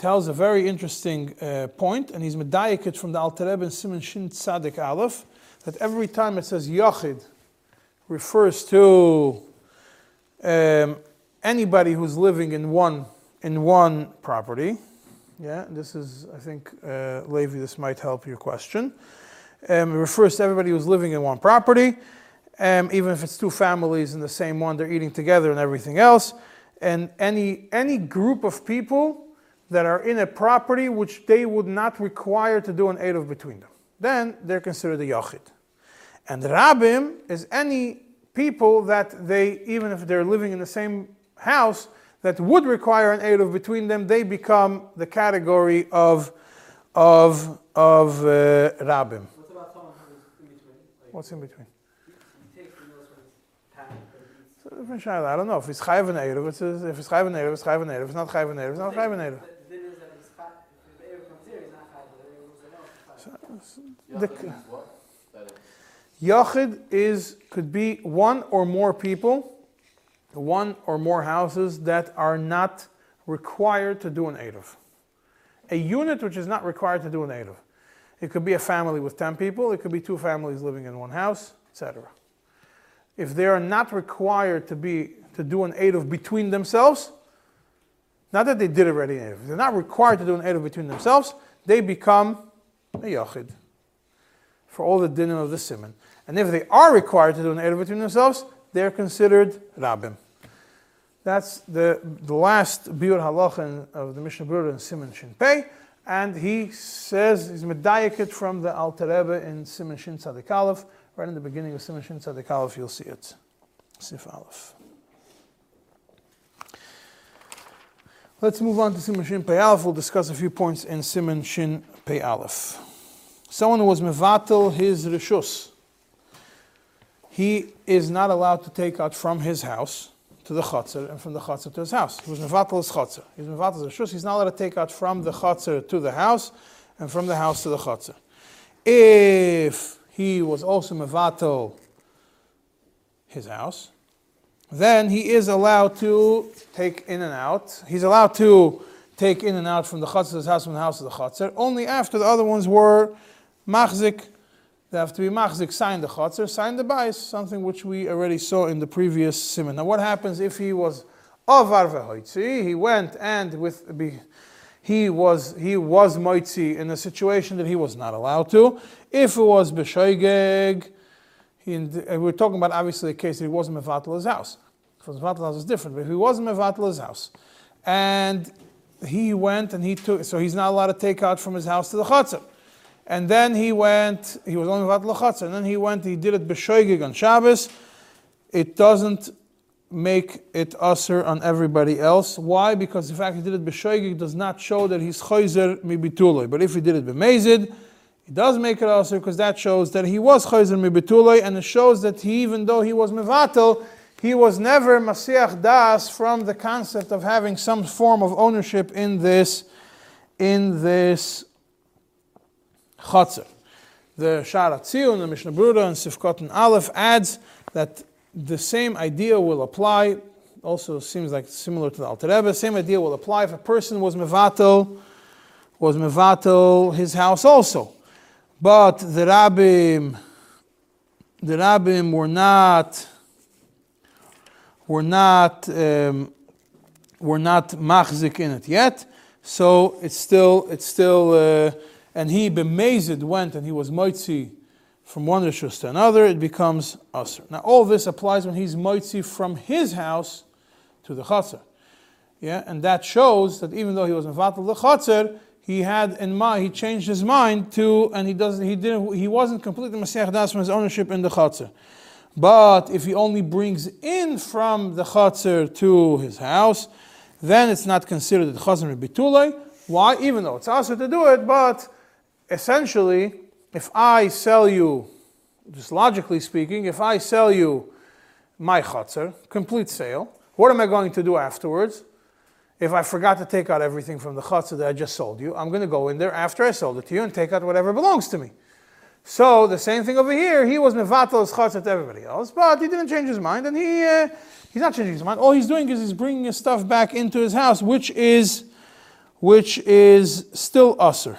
tells a very interesting uh, point, and he's medayikit from the Alter Rebbe in Simon Shin Tzadik Aleph, that every time it says Yachid refers to um, anybody who's living in one in one property. Yeah, this is, I think, uh, Levi, this might help your question. Um, it refers to everybody who's living in one property, um, even if it's two families in the same one, they're eating together and everything else. And any, any group of people that are in a property which they would not require to do an Eid between them, then they're considered a Yachid. And Rabim is any people that they, even if they're living in the same house, that would require an Eruv between them, they become the category of, of, of uh, Rabim. What about someone who's in between? Like, What's in between? he takes the notes when it's time, but it's. It's a different shaila. I don't know. If it's Chayv and Eruv, it's a, if it's Chayv and Eruv, it's Chayv and Eruv. If it's not Chayv and Eruv, it's not Chayv and Eruv. The thing is that it's fine, if the air comes here, it's not fine, but the air goes there, it's fine. The- Yachid means what? That is- could be one or more people, one or more houses that are not required to do an Eruv. A unit which is not required to do an Eruv. It could be a family with 10 people, it could be two families living in one house, etc. If they are not required to be to do an Eruv between themselves, not that they did already an Eruv, if they're not required to do an Eruv between themselves, they become a Yachid for all the dinim of the simon. And if they are required to do an Eruv between themselves, they're considered Rabbim. That's the, the last Biur Halacha of the Mishnah Berurah in Simon Shin Pei. And he says, he's medayikit from the Alter Rebbe in Simon Shin Tzadik Aleph. Right in the beginning of Simon Shin Tzadik Aleph, you'll see it. Sif Aleph. Let's move on to Simon Shin Pei Aleph. We'll discuss a few points in Simon Shin Pei Aleph. Someone who was mevatel his rishus, he is not allowed to take out from his house to the chatzar and from the chatzar to his house. He was mevatel his chatzar. He's mevatel his rishus. He's not allowed to take out from the chatzar to the house and from the house to the chatzar. If he was also mevatel his house, then he is allowed to take in and out. He's allowed to take in and out from the chutzner to his house, from the house to the chutzner, only after the other ones were machzik. They have to be machzik, sign the chutzner, sign the bais, something which we already saw in the previous simon. Now, what happens if he was avar vehoitzi? He went and with he was he was moitzi in a situation that he was not allowed to. If it was b'shoigeg, we're talking about obviously a case that he wasn't mevatel his house. Was mevatel house, is different. But if he wasn't mevatel his house, and he went and he took, so he's not allowed to take out from his house to the chatzar. And then he went, he was only the chatzar, and then he went, he did it b'shoigeg on Shabbos. It doesn't make it usher on everybody else. Why? Because the fact he did it b'shoigig does not show that he's chayzer mibituloi. But if he did it b'mezid, it does make it usher because that shows that he was chayzer mibituloi, and it shows that he, even though he was mevatel, he was never masiach das from the concept of having some form of ownership in this, in this chatzar. The Sharat Tzion, the Mishnah Brura, and Sifkot and Aleph adds that the same idea will apply. Also seems like similar to the Alter Rebbe. Same idea will apply if a person was mevatel, was mevatel his house also, but the rabbim, the rabbim were not, were not, um, were not machzik in it yet. So it's still, it's still, uh, and he bemazed went and he was moitzi from one rishus to another, it becomes aser. Now, all this applies when he's moitzi from his house to the chatzar. Yeah, and that shows that even though he was mevatel the chatzar, he had in mind, he changed his mind to, and he doesn't, he didn't, he wasn't completely masech das from his ownership in the chatzar. But if he only brings in from the chatzar to his house, then it's not considered the chatzar bitulay. Why? Even though it's also to do it, but essentially if I sell you, just logically speaking, if I sell you my chutzner, complete sale, what am I going to do afterwards? If I forgot to take out everything from the chutzner that I just sold you, I'm going to go in there after I sold it to you and take out whatever belongs to me. So the same thing over here. He was mevatel his chutzner to everybody else, but he didn't change his mind, and he uh, he's not changing his mind. All he's doing is he's bringing his stuff back into his house, which is which is still usher.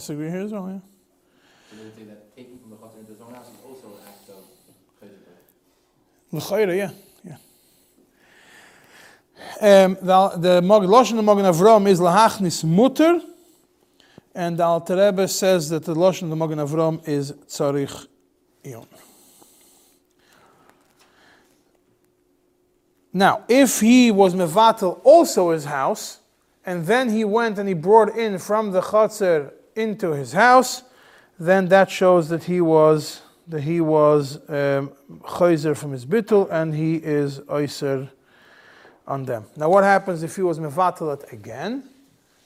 Disagree here as well, yeah. So they would say that taking from the chutzner into his own house is also an act of chayzer. yeah, yeah. Um, the the Lashon of Magen Avram is lahachnis mutter, and the Alter Rebbe says that the Lashon of the Magen Avram is tzarich ion. Now, if he was mevatel also his house, and then he went and he brought in from the chatzar into his house, then that shows that he was that he was um, from his bittul and he is oiser on them. Now, what happens if he was mevatalat again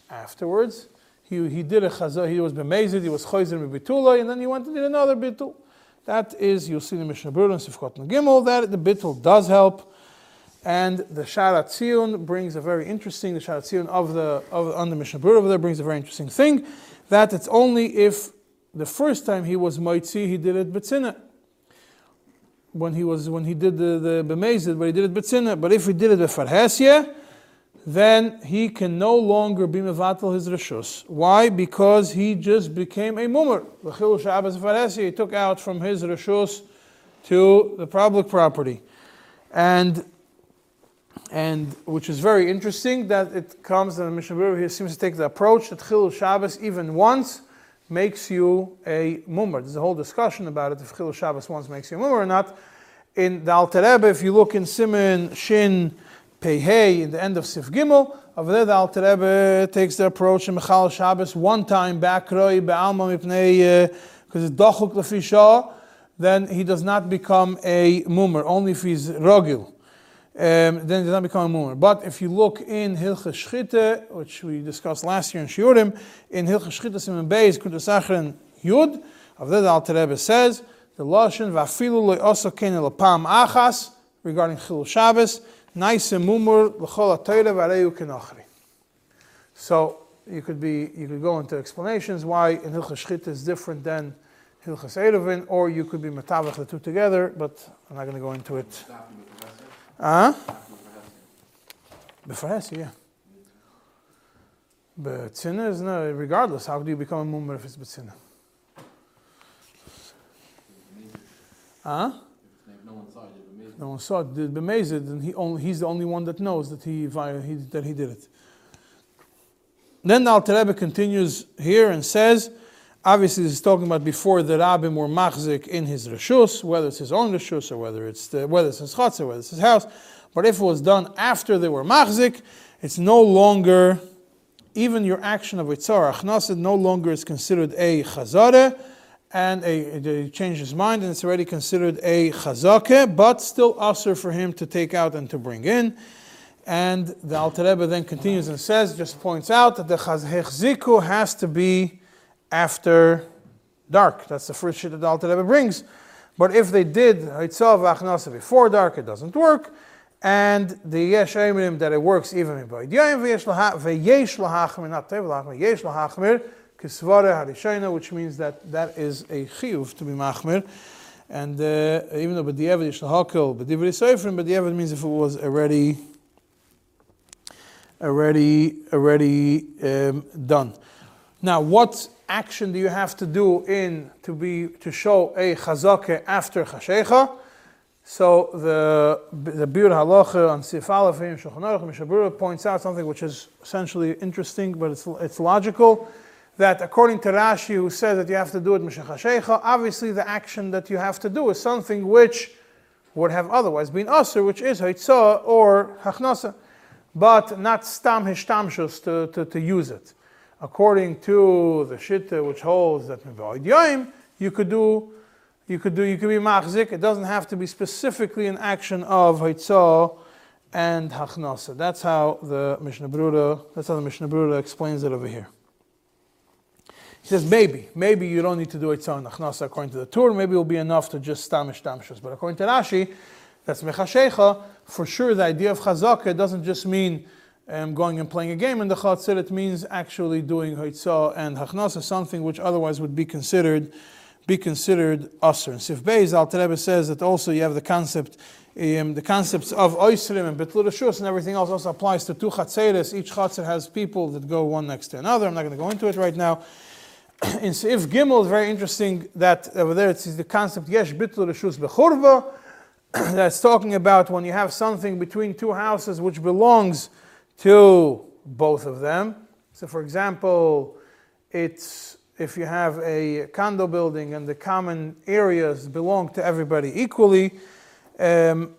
afterwards? He, he did a chazah, he was bemazed, he was chayzer mebitullah, and then he went and did another bittul. That is, you'll see the Mishnah Berurah and Sifkot Gimel, that the bittul does help. And the Sharat Tzion brings a very interesting, the Sharat Tzion of the, of, on the Mishnah Berurah there brings a very interesting thing that it's only if the first time he was Moitzi, he did it Betzina. When he was when he did the, the Bemezid, but he did it Betzina. But if he did it Befarhesya, then he can no longer be Mevatel his Rishus. Why? Because he just became a Mumar. He took out from his Rishus to the public property. And and which is very interesting that it comes and the Mishnah Berurah here seems to take the approach that Chilul Shabbos even once makes you a mummer. There's a whole discussion about it if Chilul Shabbos once makes you a mummer or not. In the Alter Rebbe, if you look in Simon Shin Pei in the end of Sif Gimel, Over there, the Alter Rebbe takes the approach in Mechal Shabbos one time back roi be'alma mipnei uh, because it's dochuk lefisha, then he does not become a mummer, only if he's rogil. Um, then he does not become a mumer. But if you look in Hilchas Shchite, which we discussed last year in Shiurim, in Hilchas Shchite Simon Beis Kudasachrin Yud, of that Alter Rebbe says the lashon vafilu also ken lapam achas regarding Chilul Shabbos. Nice mumur l'chol atayre v'areyu kenachri. So you could be you could go into explanations why in Hilchas Shchita is different than Hilchas Eruvin, or you could be metavach the two together, but I'm not going to go into it. Professor. B'faresi, yeah. But tzina is no, regardless, how do you become a mummer if it's b'tzina? Huh? No one saw you. No one saw it. Did b'mezid, and he only, he's the only one that knows that he, he that he did it. Then the Alter Rebbe continues here and says, obviously is talking about before the rabbim were machzik in his reshus, whether it's his own reshus or whether it's the, whether it's his chutzah, whether it's his house. But if it was done after they were machzik, it's no longer even your action of itzar achnasa no longer is considered a chazare, and a, he changed his mind, and it's already considered a chazake, but still usher for him to take out and to bring in. And the Alter Rebbe then continues and says, just points out that the chaz- hechziku has to be after dark. That's the first shit that Alter Rebbe brings. But if they did Hitzah v'achnasa before dark, it doesn't work. And the Yesh Emrim that it works even in Ba'id Yayim v'yesh laha- v'yesh lahachmir, not tev lahachmir, yesh lahachmir, kisvara harishayna, which means that that is a chiyuv to be machmir. And uh, even though b'diavad yesh lahakil, b'divrei seifrim, b'diavad means if it was already already already um, done. Now, what action do you have to do in to be to show a chazake after chashecha? So the the Biur Halacha on Sif Aleph in Shulchan Aruch Mishabura points out something which is essentially interesting, but it's it's logical. That according to Rashi, who says that you have to do it Mishachashecha, obviously the action that you have to do is something which would have otherwise been Asr, which is Haitzah or Hachnasa but not stam hishtamshus to, to, to use it. According to the shitta which holds that mevoid yoim, you could do, you could do, you could be machzik. It doesn't have to be specifically an action of hitzah and hachnasa. That's how the Mishnah Brura, that's how the Mishnah Brura explains it over here. He says maybe, maybe you don't need to do hitzah and hachnasa according to the Tur. Maybe it will be enough to just stam hishtamshus. But according to Rashi, that's mechashecha. For sure, the idea of chazaka doesn't just mean um, going and playing a game in the chatzir. It means actually doing haitzah and hachnasa, something which otherwise would be considered be considered usher. And Sif Beis, Al Rebbe says that also you have the concept, um, the concepts of oisrim and betlur shus and everything else also applies to two chatzeres. Each chatzir has people that go one next to another. I'm not going to go into it right now. In Sif Gimel, it's very interesting that over there it's the concept yesh betlur shus bechurva that's talking about when you have something between two houses which belongs to both of them. So, for example, it's if you have a condo building and the common areas belong to everybody equally, um,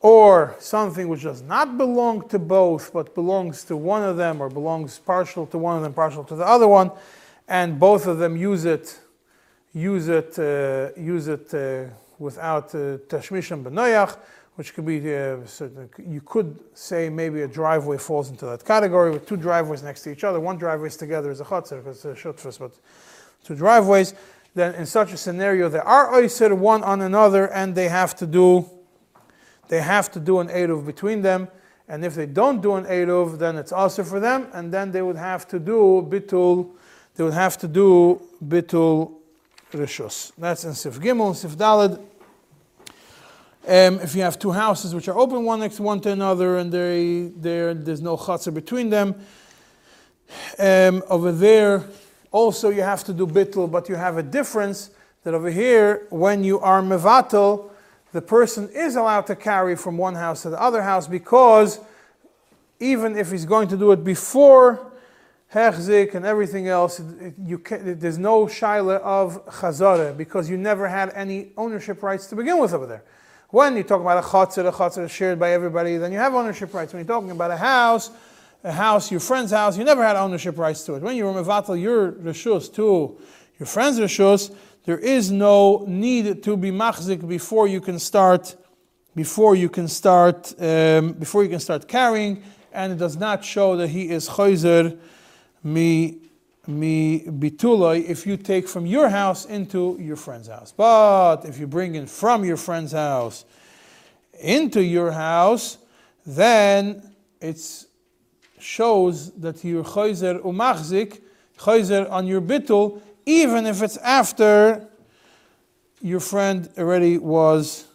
or something which does not belong to both but belongs to one of them or belongs partial to one of them, partial to the other one, and both of them use it, use it, uh, use it. Uh, without uh, tashmish and benoyach, which could be, uh, certain, you could say maybe a driveway falls into that category with two driveways next to each other. One driveway is together is a chutzner because it's a shutfus, but two driveways. Then in such a scenario, there are oiser one on another, and they have to do, they have to do an eruv between them. And if they don't do an eruv, then it's also for them, and then they would have to do bitul, they would have to do bitul rishus. That's in Sif Gimel, Sif Dalad. Um, if you have two houses which are open one next to one to another and they, there's no chutzah between them, um, over there also you have to do bittul, but you have a difference that over here, when you are mevatel, the person is allowed to carry from one house to the other house because even if he's going to do it before hechzik and everything else, it, you can, there's no shaila of chazara because you never had any ownership rights to begin with over there. When you talk about a chatzir, a chatzir is shared by everybody, then you have ownership rights. When you're talking about a house, a house, your friend's house, you never had ownership rights to it. When you were mevatel your reshus to your friend's reshus, there is no need to be machzik before you can start, before you can start, um, before you can start carrying, and it does not show that he is chayzer mi mi bituloi if you take from your house into your friend's house. But if you bring in from your friend's house into your house, then it shows that you're chayzer umachzik, chayzer on your bitul, even if it's after your friend already was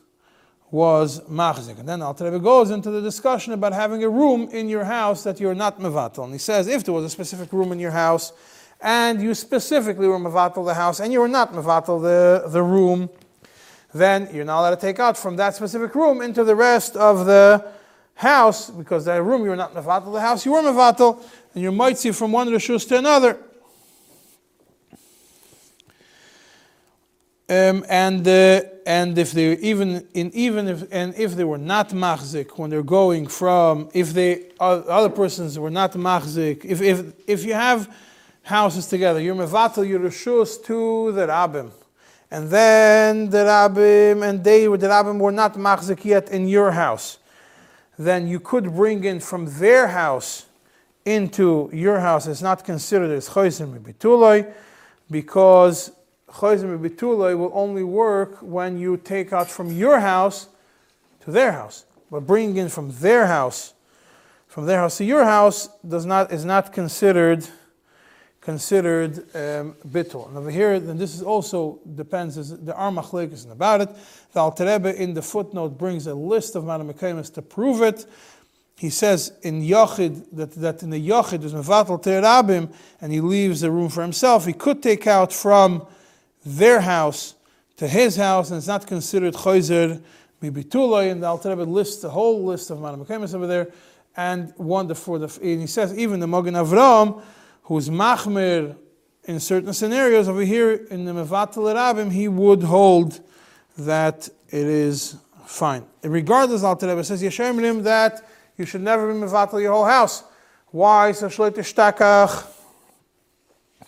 was machzik. And then Rebbe goes into the discussion about having a room in your house that you're not mevatel. And he says if there was a specific room in your house and you specifically were mevatel the house and you were not mevatel the, the room, then you're not allowed to take out from that specific room into the rest of the house, because that room you were not mevatel the house, you were mevatel, and you might see from one rishus to another. Um, and uh, and if they even in even if and if they were not machzik when they're going from if they uh, other persons were not machzik if if if you have houses together you're mevatel your rishus to the rabbim and then the rabbim and they the rabbim were not machzik yet in your house then you could bring in from their house into your house. It's not considered as chosim bituloi because chosim bituloi will only work when you take out from your house to their house. But bringing in from their house, from their house to your house, does not is not considered considered um, bittul. And over here, then this is also depends. There are machlekes about it. The Alter Rebbe in the footnote brings a list of Madam to prove it. He says in Yochid that, that in the Yochid there's Mevatel Terabim and he leaves the room for himself. He could take out from their house to his house and it's not considered Choizer Mibitulay. And the Alter Rebbe lists the whole list of Madam over there and one for the, and he says even the Mogen Avram who's machmir in certain scenarios, over here in the Mevatel Rabim, he would hold that it is fine. And regardless, Al Rebbe says Yeshemrim that you should never be Mevatel your whole house. Why? So Shloit Ishtakach.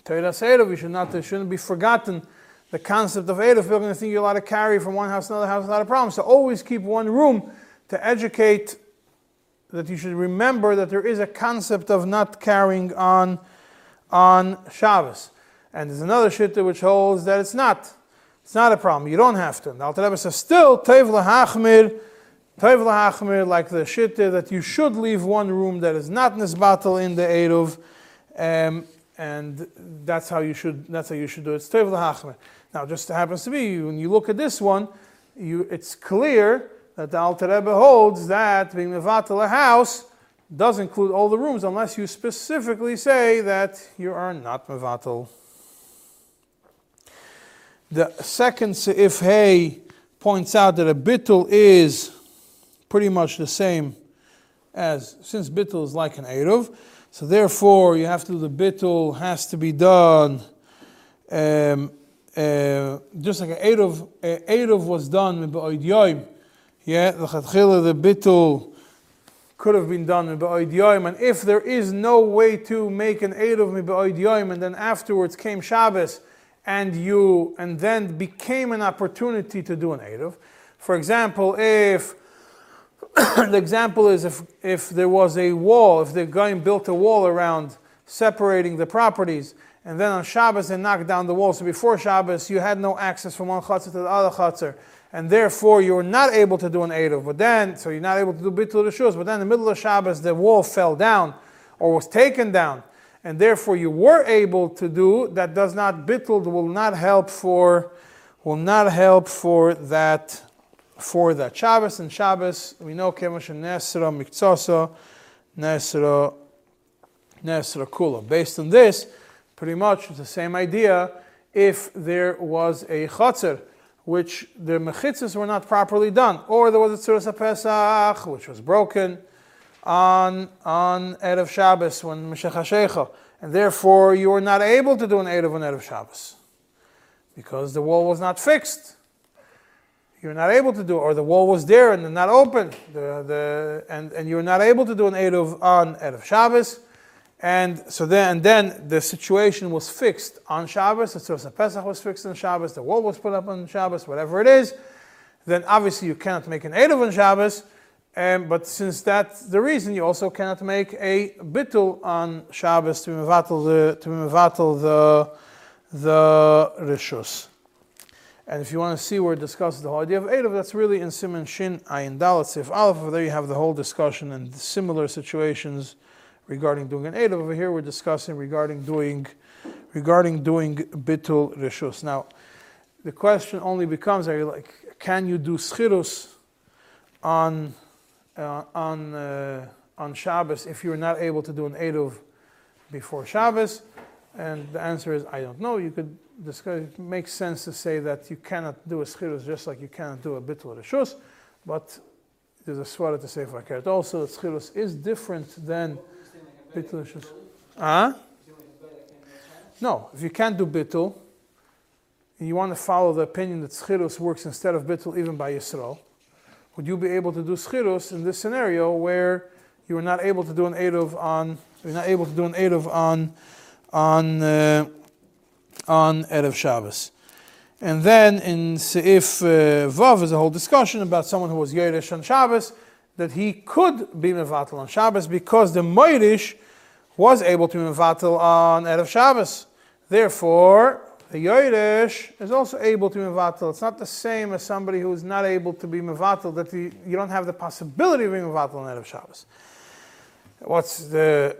Teiras Erev, you should not, it shouldn't be forgotten the concept of Erev. Going to think you're allowed to carry from one house to another house without a problem. So always keep one room to educate that you should remember that there is a concept of not carrying on on Shabbos. And there's another shitta which holds that it's not. It's not a problem. You don't have to. The Alter Rebbe says still teiv lahachmir, teiv lahachmir, like the shitta that you should leave one room that is not nisbatel in the eruv, um, and that's how you should. That's how you should do it. It's teiv lahachmir. Now, just happens to be when you look at this one, you, it's clear that the Alter Rebbe holds that being mevatel a house does include all the rooms unless you specifically say that you are not mevatel. The second Seif Hay points out that a bittul is pretty much the same as, since bittul is like an Eruv, so therefore you have to the bittul has to be done um, uh, just like an Eruv, uh, Eruv was done with Ba'oid Yeah, the the bittul could have been done Ba'oid And if there is no way to make an Eruv mi Ba'oid and then afterwards came Shabbos, and you, and then became an opportunity to do an aid of. For example, if, the example is if, if there was a wall, if the guy built a wall around separating the properties, and then on Shabbos they knocked down the wall. So before Shabbos, you had no access from one chutzner to the other chutzner and therefore you're not able to do an Eruv. But then, so you're not able to do Bittul Rishus, but then in the middle of Shabbos, the wall fell down or was taken down, and therefore you were able to do, that does not, Bittul will not help for, will not help for that, for that. Shabbos and Shabbos, we know Kemosh and Nesra, Miktsosa, Nesra, Nesra Kula. Based on this, pretty much the same idea if there was a Chatzar, which the mechitzas were not properly done, or there was a tzuras Pesach which was broken on on erev Shabbos when Meshech Hashecha, and therefore you were not able to do an erev on erev Shabbos because the wall was not fixed. you're not able to do, or the wall was there and not open, the, the, and, and you're not able to do an Eruv on Erev Shabbos. And so then, and then the situation was fixed on Shabbos, the Tzuras Pesach was fixed on Shabbos, the wall was put up on Shabbos, whatever it is, then obviously you cannot make an Eruv on Shabbos, um, but since that's the reason, you also cannot make a bittul on Shabbos to be mevatel the, to be mevatel the, the Rishus. And if you want to see where it discusses the whole idea of Eruv, that's really in Simon Shin Ayin Dalet Sif Aleph. There you have the whole discussion and similar situations regarding doing an Eruv. Over here we're discussing regarding doing regarding doing Bitul Rishus. Now, the question only becomes, are you like, can you do Schirus on, uh, on, uh, on Shabbos if you're not able to do an Eruv before Shabbos? And the answer is, I don't know. You could discuss, it makes sense to say that you cannot do a schirus just like you cannot do a bittul reshus, but there's a swara to say for akeret also that schirus is different than reshus. Huh? No, if you can't do bittul, and you want to follow the opinion that schirus works instead of bittul even by Yisrael, would you be able to do schirus in this scenario where you are not able to do an eruv on, you're not able to do an eruv on, on, uh, on Erev Shabbos. And then in Seif uh, Vav is a whole discussion about someone who was Yerush on Shabbos, that he could be Mevatel on Shabbos because the Moirish was able to be Mevatel on Erev Shabbos. Therefore, the Yerush is also able to be Mevatel. It's not the same as somebody who is not able to be Mevatel, that you, you don't have the possibility of being Mevatel on Erev Shabbos. What's the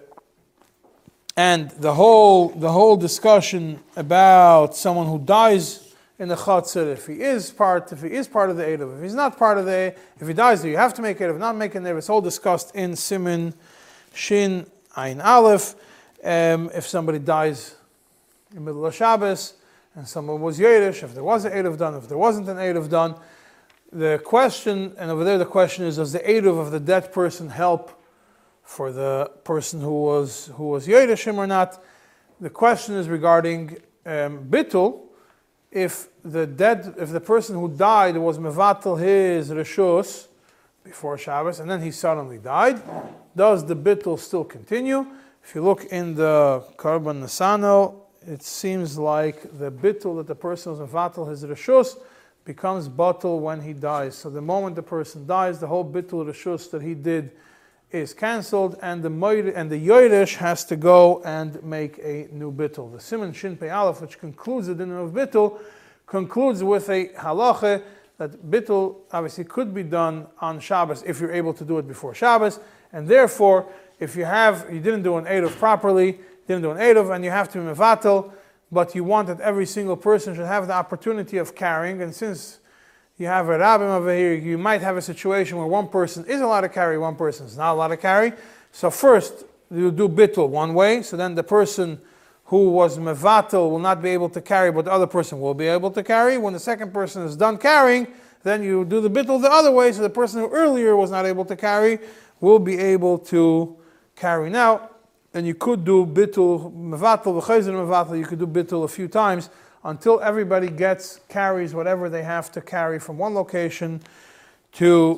and the whole the whole discussion about someone who dies in the chatzir, if he is part, if he is part of the Erev, if he's not part of the, if he dies there, you have to make Erev, not make an Erev. It's all discussed in Simin Shin Ein Aleph. Um, if somebody dies in the middle of Shabbos and someone was Yerush, if there was an Erev done, if there wasn't an Erev done, the question, and over there the question is, does the Erev of the dead person help for the person who was who was Yerushim or not. The question is regarding um, Bittul. If the dead, if the person who died was mevatel his reshus before Shabbos, and then he suddenly died, does the Bittul still continue? If you look in the Korban Nesanel, it seems like the Bittul that the person was mevatel his reshus becomes batal when he dies. So the moment the person dies, the whole Bittul reshus that he did is cancelled, and the Moir, and the Yoirish has to go and make a new bittul. The Simon Shin Pei Aleph, which concludes the dinner of bittul, concludes with a halacha that bittul obviously could be done on Shabbos if you're able to do it before Shabbos, and therefore, if you have you didn't do an eruv properly, didn't do an eruv, and you have to be mevatel, but you want that every single person should have the opportunity of carrying, and since you have a rabbin over here, you might have a situation where one person is allowed to carry, one person is not allowed to carry. So first, you do bittul one way, so then the person who was mevatel will not be able to carry, but the other person will be able to carry. When the second person is done carrying, then you do the bittul the other way, so the person who earlier was not able to carry will be able to carry now. And you could do bittul mevatel, mevatel, you could do bittul a few times until everybody gets carries whatever they have to carry from one location to